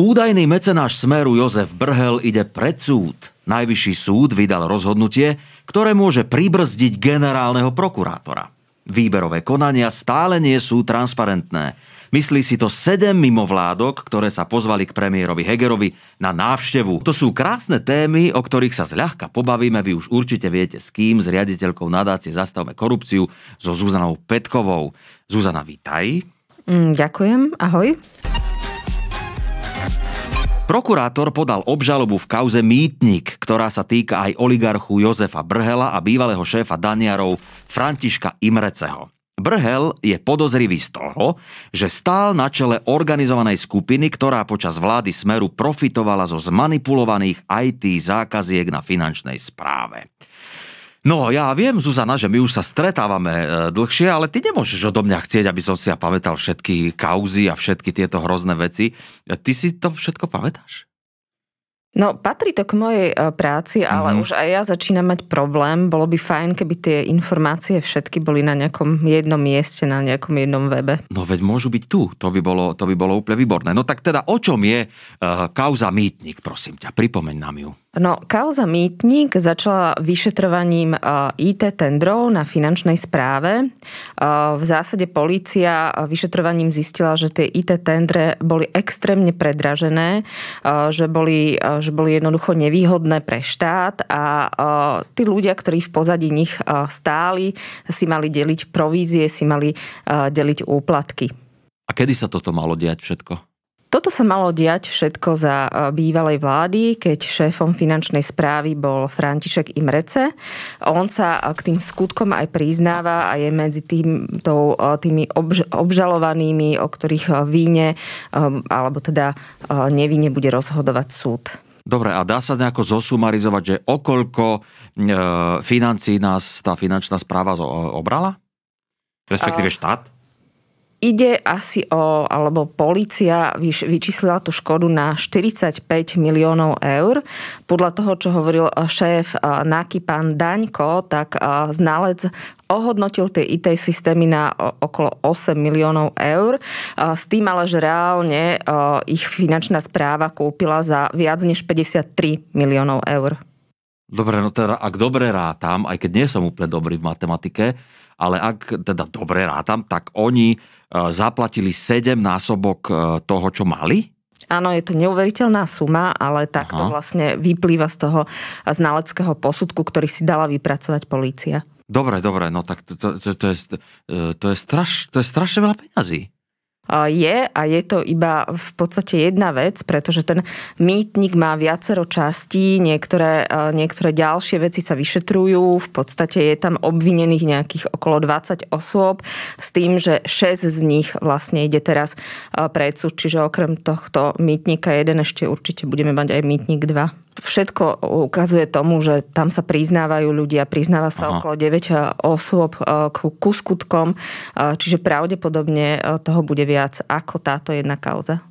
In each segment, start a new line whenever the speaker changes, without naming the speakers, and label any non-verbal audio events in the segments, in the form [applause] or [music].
Údajný mecenáš Smeru Jozef Brhel ide pred súd. Najvyšší súd vydal rozhodnutie, ktoré môže pribrzdiť generálneho prokurátora. Výberové konania stále nie sú transparentné. Myslí si to sedem mimovládok, ktoré sa pozvali k premiérovi Hegerovi na návštevu. To sú krásne témy, o ktorých sa zľahka pobavíme. Vy už určite viete s kým, s riaditeľkou nadácie Zastavme korupciu, so Zuzanou Petkovou. Zuzana, vítaj.
Mm, ďakujem, ahoj.
Prokurátor podal obžalobu v kauze Mýtnik, ktorá sa týka aj oligarchu Jozefa Brhela a bývalého šéfa Daniarov Františka Imreceho. Brhel je podozrivý z toho, že stál na čele organizovanej skupiny, ktorá počas vlády Smeru profitovala zo zmanipulovaných IT zákaziek na finančnej správe. No ja viem, Zuzana, že my už sa stretávame e, dlhšie, ale ty nemôžeš odo mňa chcieť, aby som si ja pamätal všetky kauzy a všetky tieto hrozné veci. Ty si to všetko pamätáš?
No, patrí to k mojej e, práci, ale mm-hmm. už aj ja začínam mať problém. Bolo by fajn, keby tie informácie všetky boli na nejakom jednom mieste, na nejakom jednom webe.
No veď môžu byť tu, to by bolo, to by bolo úplne výborné. No tak teda o čom je uh, kauza Mýtnik, prosím ťa, pripomeň nám ju.
No, kauza Mýtnik začala vyšetrovaním IT tendrov na finančnej správe. V zásade polícia vyšetrovaním zistila, že tie IT tendre boli extrémne predražené, že boli, že boli jednoducho nevýhodné pre štát a tí ľudia, ktorí v pozadí nich stáli, si mali deliť provízie, si mali deliť úplatky.
A kedy sa toto malo diať všetko?
Toto sa malo diať všetko za e, bývalej vlády, keď šéfom finančnej správy bol František Imrece. On sa k tým skutkom aj priznáva a je medzi tým, to, e, tými obž, obžalovanými, o ktorých e, víne alebo teda nevíne bude rozhodovať súd.
Dobre, a dá sa nejako zosumarizovať, že okoľko e, financí nás tá finančná správa obrala? Respektíve štát?
Ide asi o, alebo policia vyčíslila tú škodu na 45 miliónov eur. Podľa toho, čo hovoril šéf NAKY pán Daňko, tak znalec ohodnotil tie IT systémy na okolo 8 miliónov eur. S tým ale, že reálne ich finančná správa kúpila za viac než 53 miliónov eur.
Dobre, no teda ak dobre rátam, aj keď nie som úplne dobrý v matematike, ale ak teda dobre rátam, tak oni e, zaplatili 7 násobok e, toho, čo mali?
Áno, je to neuveriteľná suma, ale takto Aha. vlastne vyplýva z toho znaleckého posudku, ktorý si dala vypracovať polícia.
Dobre, dobre, no tak to, to, to, to, je, e, to, je, straš, to je strašne veľa peňazí
je a je to iba v podstate jedna vec, pretože ten mýtnik má viacero častí, niektoré, niektoré ďalšie veci sa vyšetrujú, v podstate je tam obvinených nejakých okolo 20 osôb s tým, že 6 z nich vlastne ide teraz pred súd, čiže okrem tohto mýtnika jeden ešte určite budeme mať aj mýtnik 2 všetko ukazuje tomu, že tam sa priznávajú ľudia, priznáva sa Aha. okolo 9 osôb ku skutkom, čiže pravdepodobne toho bude viac ako táto jedna kauza.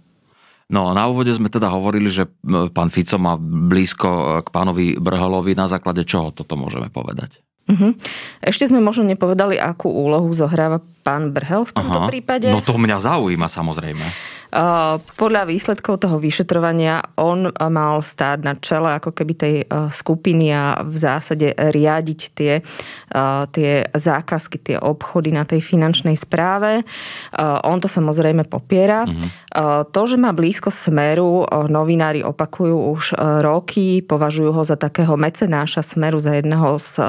No, na úvode sme teda hovorili, že pán Fico má blízko k pánovi Brhalovi. Na základe čoho toto môžeme povedať?
Uh-huh. Ešte sme možno nepovedali, akú úlohu zohráva pán Brhel v tomto Aha. prípade.
No to mňa zaujíma samozrejme.
Podľa výsledkov toho vyšetrovania on mal stáť na čele ako keby tej skupiny a v zásade riadiť tie, tie zákazky, tie obchody na tej finančnej správe. On to samozrejme popiera. Uh-huh. To, že má blízko smeru, novinári opakujú už roky, považujú ho za takého mecenáša smeru, za jedného z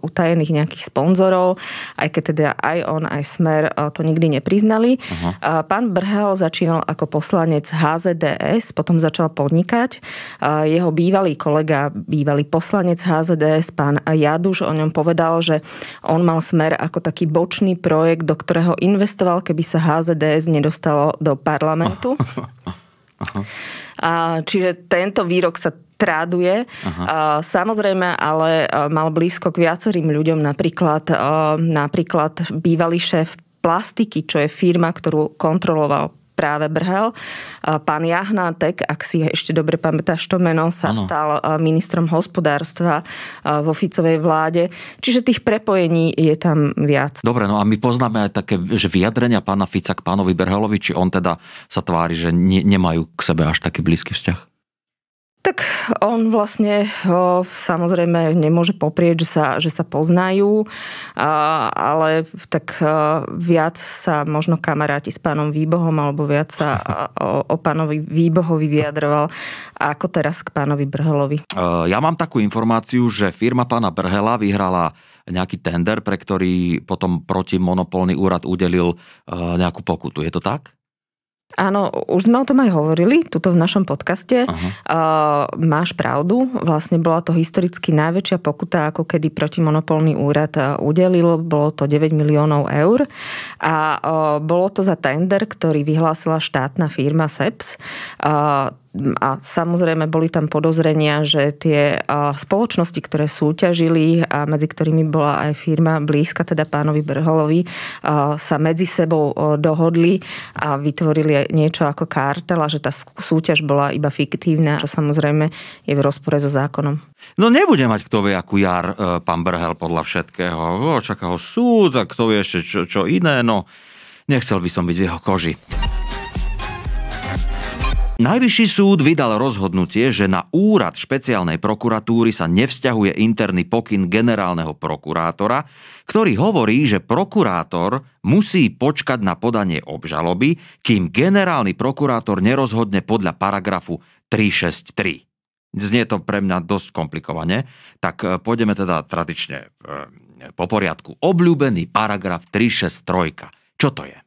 utajených nejakých sponzorov, aj keď teda aj on, aj smer to nikdy nepriznali. Uh-huh. Pán Brhel začínal začínal ako poslanec HZDS, potom začal podnikať. Jeho bývalý kolega, bývalý poslanec HZDS, pán Jaduš, o ňom povedal, že on mal smer ako taký bočný projekt, do ktorého investoval, keby sa HZDS nedostalo do parlamentu. [laughs] A, čiže tento výrok sa tráduje. Aha. Samozrejme, ale mal blízko k viacerým ľuďom, napríklad, napríklad bývalý šéf plastiky, čo je firma, ktorú kontroloval práve Brhel. Pán Jahnátek, ak si ešte dobre pamätáš to meno, sa ano. stal ministrom hospodárstva vo Ficovej vláde. Čiže tých prepojení je tam viac.
Dobre, no a my poznáme aj také že vyjadrenia pána Fica k pánovi Brhelovi, či on teda sa tvári, že ne, nemajú k sebe až taký blízky vzťah?
Tak on vlastne o, samozrejme nemôže poprieť, že sa, že sa poznajú, a, ale tak a, viac sa možno kamaráti s pánom Výbohom alebo viac sa [laughs] o, o pánovi Výbohovi vyjadroval ako teraz k pánovi Brhelovi.
Ja mám takú informáciu, že firma pána Brhela vyhrala nejaký tender, pre ktorý potom protimonopolný úrad udelil nejakú pokutu. Je to tak?
Áno, už sme o tom aj hovorili, tuto v našom podcaste. Uh, máš pravdu, vlastne bola to historicky najväčšia pokuta, ako kedy protimonopolný úrad udelil, bolo to 9 miliónov eur a uh, bolo to za tender, ktorý vyhlásila štátna firma SEPS. Uh, a samozrejme boli tam podozrenia, že tie spoločnosti, ktoré súťažili a medzi ktorými bola aj firma blízka, teda pánovi Brholovi, sa medzi sebou dohodli a vytvorili niečo ako kartel a že tá súťaž bola iba fiktívna, čo samozrejme je v rozpore so zákonom.
No nebude mať kto vie, akú jar e, pán Brhel podľa všetkého. Očaká ho súd a kto vie ešte čo, čo iné, no nechcel by som byť v jeho koži. Najvyšší súd vydal rozhodnutie, že na úrad špeciálnej prokuratúry sa nevzťahuje interný pokyn generálneho prokurátora, ktorý hovorí, že prokurátor musí počkať na podanie obžaloby, kým generálny prokurátor nerozhodne podľa paragrafu 363. Znie to pre mňa dosť komplikovane, tak e, pôjdeme teda tradične e, po poriadku. Obľúbený paragraf 363. Čo to je?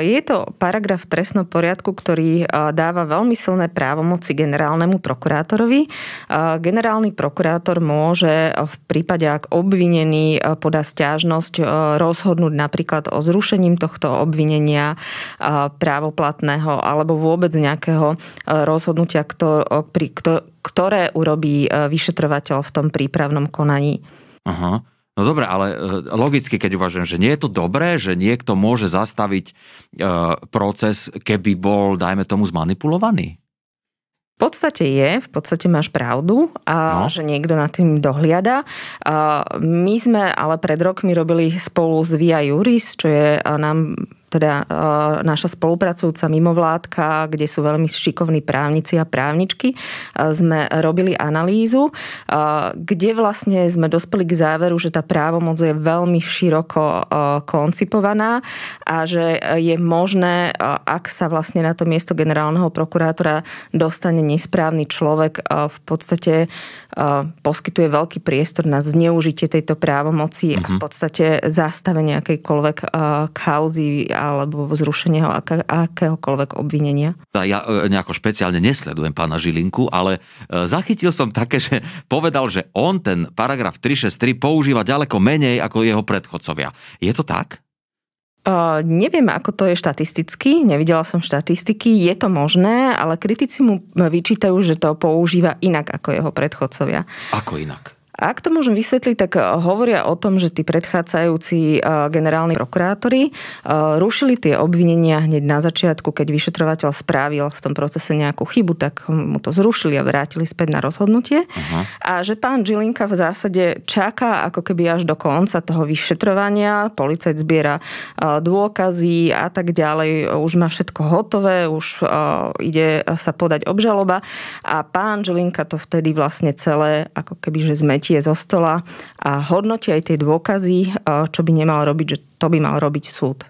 Je to paragraf v trestnom poriadku, ktorý dáva veľmi silné právomoci generálnemu prokurátorovi. Generálny prokurátor môže v prípade, ak obvinený podá stiažnosť, rozhodnúť napríklad o zrušením tohto obvinenia právoplatného alebo vôbec nejakého rozhodnutia, ktoré urobí vyšetrovateľ v tom prípravnom konaní.
Aha. No dobre, ale e, logicky, keď uvažujem, že nie je to dobré, že niekto môže zastaviť e, proces, keby bol, dajme tomu, zmanipulovaný?
V podstate je, v podstate máš pravdu, a no. že niekto nad tým dohliada. A my sme ale pred rokmi robili spolu s Via Juris, čo je nám teda e, naša spolupracujúca mimovládka, kde sú veľmi šikovní právnici a právničky, e, sme robili analýzu, e, kde vlastne sme dospeli k záveru, že tá právomoc je veľmi široko koncipovaná a že je možné, ak sa vlastne na to miesto generálneho prokurátora dostane nesprávny človek, v podstate poskytuje veľký priestor na zneužitie tejto právomoci a v mhm. podstate zastavenie akejkoľvek kauzy alebo zrušenie akéhokoľvek obvinenia?
Ja e, nejako špeciálne nesledujem pána Žilinku, ale e, zachytil som také, že povedal, že on ten paragraf 363 používa ďaleko menej ako jeho predchodcovia. Je to tak?
Uh, neviem, ako to je štatisticky, nevidela som štatistiky, je to možné, ale kritici mu vyčítajú, že to používa inak ako jeho predchodcovia.
Ako inak?
Ak to môžem vysvetliť, tak eh, hovoria o tom, že tí predchádzajúci eh, generálni prokurátori eh, rušili tie obvinenia hneď na začiatku, keď vyšetrovateľ správil v tom procese nejakú chybu, tak mu to zrušili a vrátili späť na rozhodnutie. Uh-huh. A že pán Žilinka v zásade čaká ako keby až do konca toho vyšetrovania, policajt zbiera dôkazy a tak ďalej, už má všetko hotové, už ide sa podať obžaloba a pán Žilinka to vtedy vlastne celé ako keby že zmetí tie zo stola a hodnotí aj tie dôkazy, čo by nemal robiť, že to by mal robiť súd.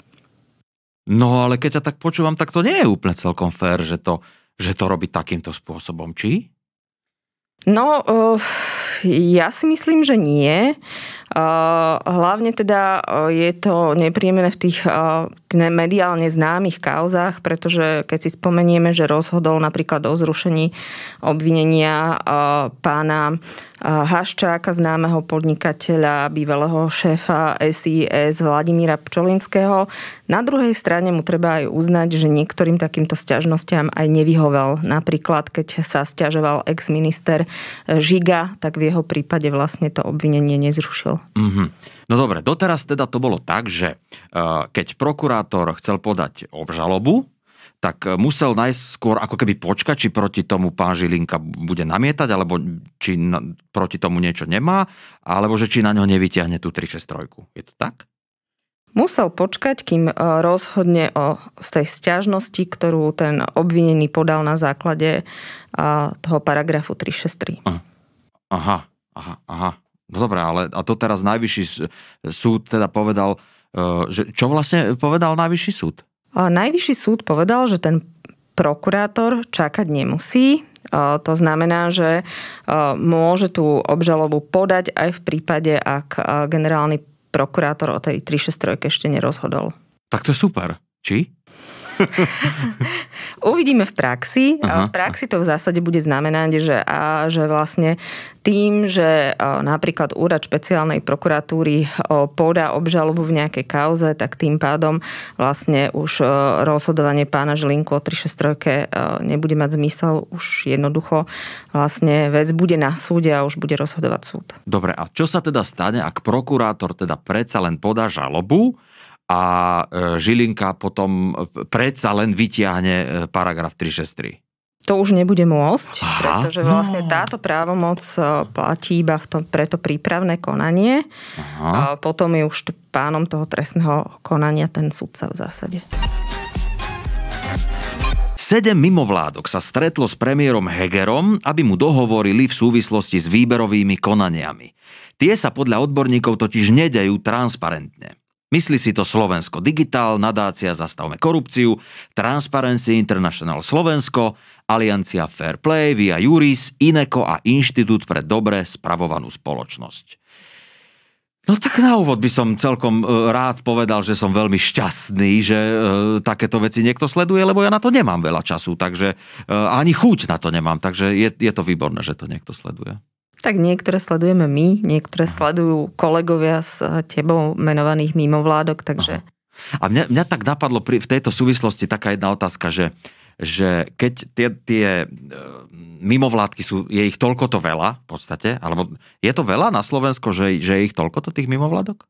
No ale keď ťa tak počúvam, tak to nie je úplne celkom fér, že to, že to robí takýmto spôsobom, či?
No, ja si myslím, že nie. Hlavne teda je to nepríjemné v tých mediálne známych kauzách, pretože keď si spomenieme, že rozhodol napríklad o zrušení obvinenia pána Haščáka, známeho podnikateľa, bývalého šéfa SIS Vladimíra Pčolinského. Na druhej strane mu treba aj uznať, že niektorým takýmto stiažnostiam aj nevyhovel. Napríklad, keď sa stiažoval ex-minister Žiga, tak v jeho prípade vlastne to obvinenie nezrušil.
Mm-hmm. No dobre, doteraz teda to bolo tak, že keď prokurátor chcel podať obžalobu, tak musel najskôr ako keby počkať, či proti tomu pán Žilinka bude namietať, alebo či na, proti tomu niečo nemá, alebo že či na ňo nevyťahne tú 363. Je to tak?
Musel počkať, kým e, rozhodne o z tej stiažnosti, ktorú ten obvinený podal na základe e, toho paragrafu 363.
Aha, aha, aha. No dobré, ale a to teraz najvyšší súd teda povedal, e, že čo vlastne povedal najvyšší súd?
Najvyšší súd povedal, že ten prokurátor čakať nemusí. To znamená, že môže tú obžalobu podať aj v prípade, ak generálny prokurátor o tej 363 ešte nerozhodol.
Tak to je super. Či? [laughs]
Uvidíme v praxi. Aha. V praxi to v zásade bude znamenať, že, a, že vlastne tým, že napríklad úrad špeciálnej prokuratúry podá obžalobu v nejakej kauze, tak tým pádom vlastne už rozhodovanie pána Žilinku o 363 nebude mať zmysel. Už jednoducho vlastne vec bude na súde a už bude rozhodovať súd.
Dobre, a čo sa teda stane, ak prokurátor teda predsa len podá žalobu, a e, Žilinka potom predsa len vytiahne e, paragraf 363.
To už nebude môcť, Aha, pretože vlastne no. táto právomoc e, platí iba v tom, preto prípravné konanie. Aha. A potom je už pánom toho trestného konania ten sudca v zásade.
Sedem mimovládok sa stretlo s premiérom Hegerom, aby mu dohovorili v súvislosti s výberovými konaniami. Tie sa podľa odborníkov totiž nedajú transparentne. Myslí si to Slovensko Digitál, nadácia Zastavme korupciu, Transparency International Slovensko, Aliancia Fair Play, Via Juris, Ineko a Inštitút pre dobre spravovanú spoločnosť. No tak na úvod by som celkom e, rád povedal, že som veľmi šťastný, že e, takéto veci niekto sleduje, lebo ja na to nemám veľa času, takže e, ani chuť na to nemám, takže je, je to výborné, že to niekto sleduje.
Tak niektoré sledujeme my, niektoré sledujú kolegovia s eh, tebou menovaných mimovládok, takže...
A mňa, mňa tak napadlo pri, v tejto súvislosti taká jedna otázka, že, že keď tie, tie eh, mimovládky sú, je ich toľko to veľa v podstate, alebo je to veľa na Slovensku, že, že je ich toľko to tých mimovládok?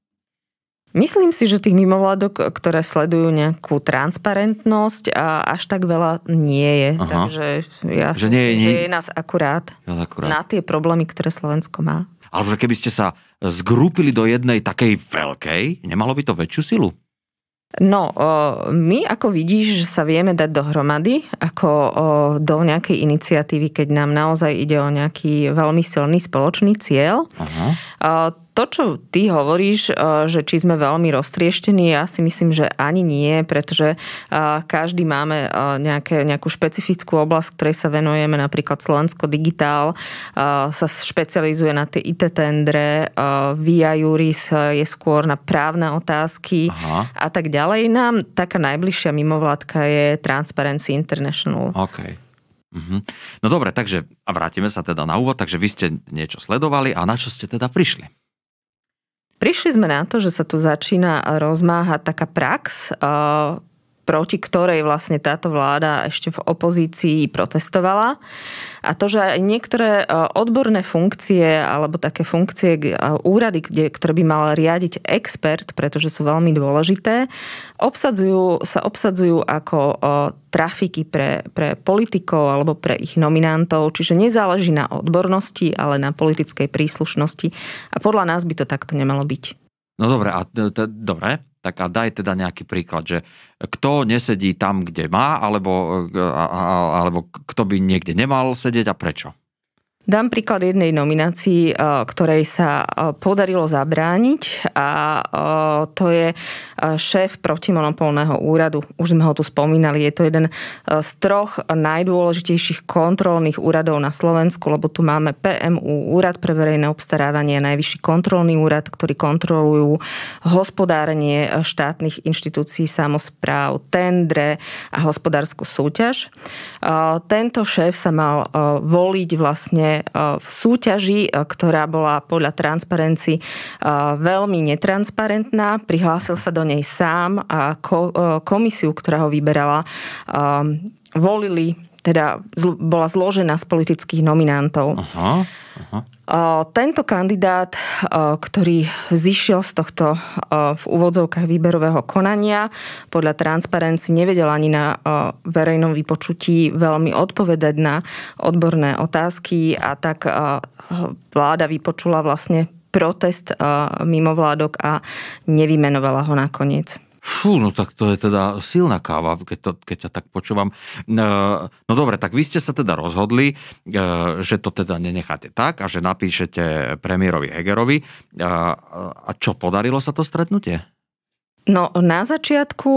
Myslím si, že tých mimovládok, ktoré sledujú nejakú transparentnosť, a až tak veľa nie je. Aha. Takže ja že, nie, myslím, nie... že je nás akurát, nás akurát na tie problémy, ktoré Slovensko má.
Ale že keby ste sa zgrúpili do jednej takej veľkej, nemalo by to väčšiu silu?
No, my ako vidíš, že sa vieme dať dohromady ako do nejakej iniciatívy, keď nám naozaj ide o nejaký veľmi silný spoločný cieľ. Aha to, čo ty hovoríš, eh, že či sme veľmi roztrieštení, ja si myslím, že ani nie, pretože eh, každý máme eh, nejaké, nejakú špecifickú oblasť, ktorej sa venujeme, napríklad Slovensko Digitál sa špecializuje na tie IT tendre, Via Juris je skôr na právne otázky Aha. a tak ďalej. Nám taká najbližšia mimovládka je Transparency International.
Okay. Uh-huh. No dobre, takže a vrátime sa teda na úvod, takže vy ste niečo sledovali a na čo ste teda prišli?
Prišli sme na to, že sa tu začína rozmáhať taká prax, proti ktorej vlastne táto vláda ešte v opozícii protestovala. A to, že niektoré e, odborné funkcie alebo také funkcie, úrady, kde, ktoré by mal riadiť expert, pretože sú veľmi dôležité, obsadzujú, sa obsadzujú ako e, trafiky pre, pre politikov alebo pre ich nominantov, čiže nezáleží na odbornosti, ale na politickej príslušnosti. A podľa nás by to takto nemalo byť.
No dobre, a t- t- dobre, tak a daj teda nejaký príklad, že kto nesedí tam, kde má, alebo, alebo kto by niekde nemal sedieť a prečo?
Dám príklad jednej nominácii, eh, ktorej sa eh, podarilo zabrániť a eh, to je šéf protimonopolného úradu. Už sme ho tu spomínali, je to jeden z troch najdôležitejších kontrolných úradov na Slovensku, lebo tu máme PMU, Úrad pre verejné obstarávanie, Najvyšší kontrolný úrad, ktorý kontrolujú hospodárenie štátnych inštitúcií, samozpráv, tendre a hospodárskú súťaž. Tento šéf sa mal voliť vlastne v súťaži, ktorá bola podľa Transparency veľmi netransparentná. Prihlásil sa do nej sám a komisiu, ktorá ho vyberala, volili teda bola zložená z politických nominantov. Aha, Aha. Tento kandidát, ktorý vzýšiel z tohto v úvodzovkách výberového konania, podľa Transparency nevedel ani na verejnom vypočutí veľmi odpovedať na odborné otázky a tak vláda vypočula vlastne protest mimovládok a nevymenovala ho nakoniec.
Fú, no tak to je teda silná káva, keď, to, keď ťa tak počúvam. E, no dobre, tak vy ste sa teda rozhodli, e, že to teda nenecháte tak a že napíšete premiérovi Hegerovi. E, a čo, podarilo sa to stretnutie?
No na začiatku,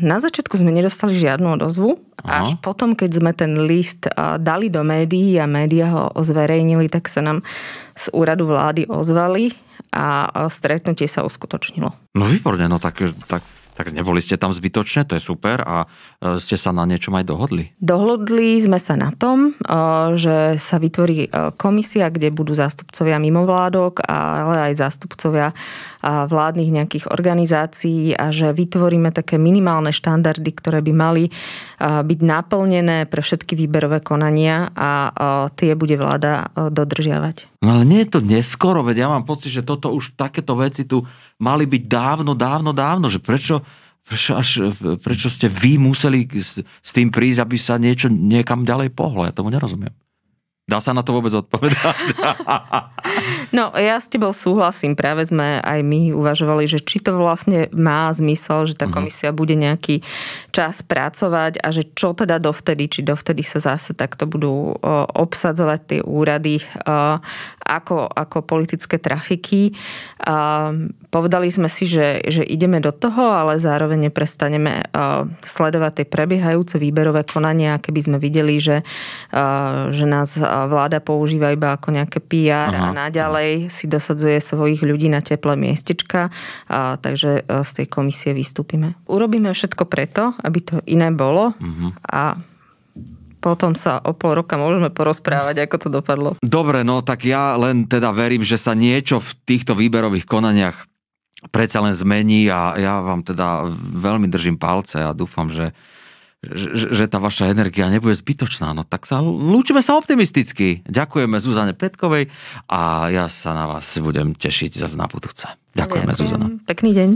na začiatku sme nedostali žiadnu odozvu. Aha. Až potom, keď sme ten list dali do médií a médiá ho zverejnili, tak sa nám z úradu vlády ozvali a stretnutie sa uskutočnilo.
No výborne, no tak, tak tak neboli ste tam zbytočne, to je super a e, ste sa na niečom aj dohodli?
Dohodli sme sa na tom, e, že sa vytvorí e, komisia, kde budú zástupcovia mimovládok, ale aj zástupcovia vládnych nejakých organizácií a že vytvoríme také minimálne štandardy, ktoré by mali byť naplnené pre všetky výberové konania a tie bude vláda dodržiavať.
No ale nie je to neskoro, veď ja mám pocit, že toto už takéto veci tu mali byť dávno, dávno, dávno, že prečo, prečo, až, prečo ste vy museli s, s tým prísť, aby sa niečo niekam ďalej pohlo, ja tomu nerozumiem. Dá sa na to vôbec odpovedať? [laughs]
No, ja s tebou súhlasím. Práve sme aj my uvažovali, že či to vlastne má zmysel, že tá mhm. komisia bude nejaký čas pracovať a že čo teda dovtedy, či dovtedy sa zase takto budú obsadzovať tie úrady ako, ako politické trafiky. Povedali sme si, že, že ideme do toho, ale zároveň neprestaneme sledovať tie prebiehajúce výberové konania, keby sme videli, že, že nás vláda používa iba ako nejaké PR Aha. a naďalej si dosadzuje svojich ľudí na teplé miestečka, a, takže e, z tej komisie vystúpime. Urobíme všetko preto, aby to iné bolo uh-huh. a potom sa o pol roka môžeme porozprávať, ako to dopadlo.
Dobre, no tak ja len teda verím, že sa niečo v týchto výberových konaniach predsa len zmení a ja vám teda veľmi držím palce a dúfam, že že, že tá vaša energia nebude zbytočná. No tak sa lúčime sa optimisticky. Ďakujeme Zuzane Petkovej a ja sa na vás budem tešiť zase na budúce. Ďakujeme, Ďakujem. Zuzana.
Pekný deň.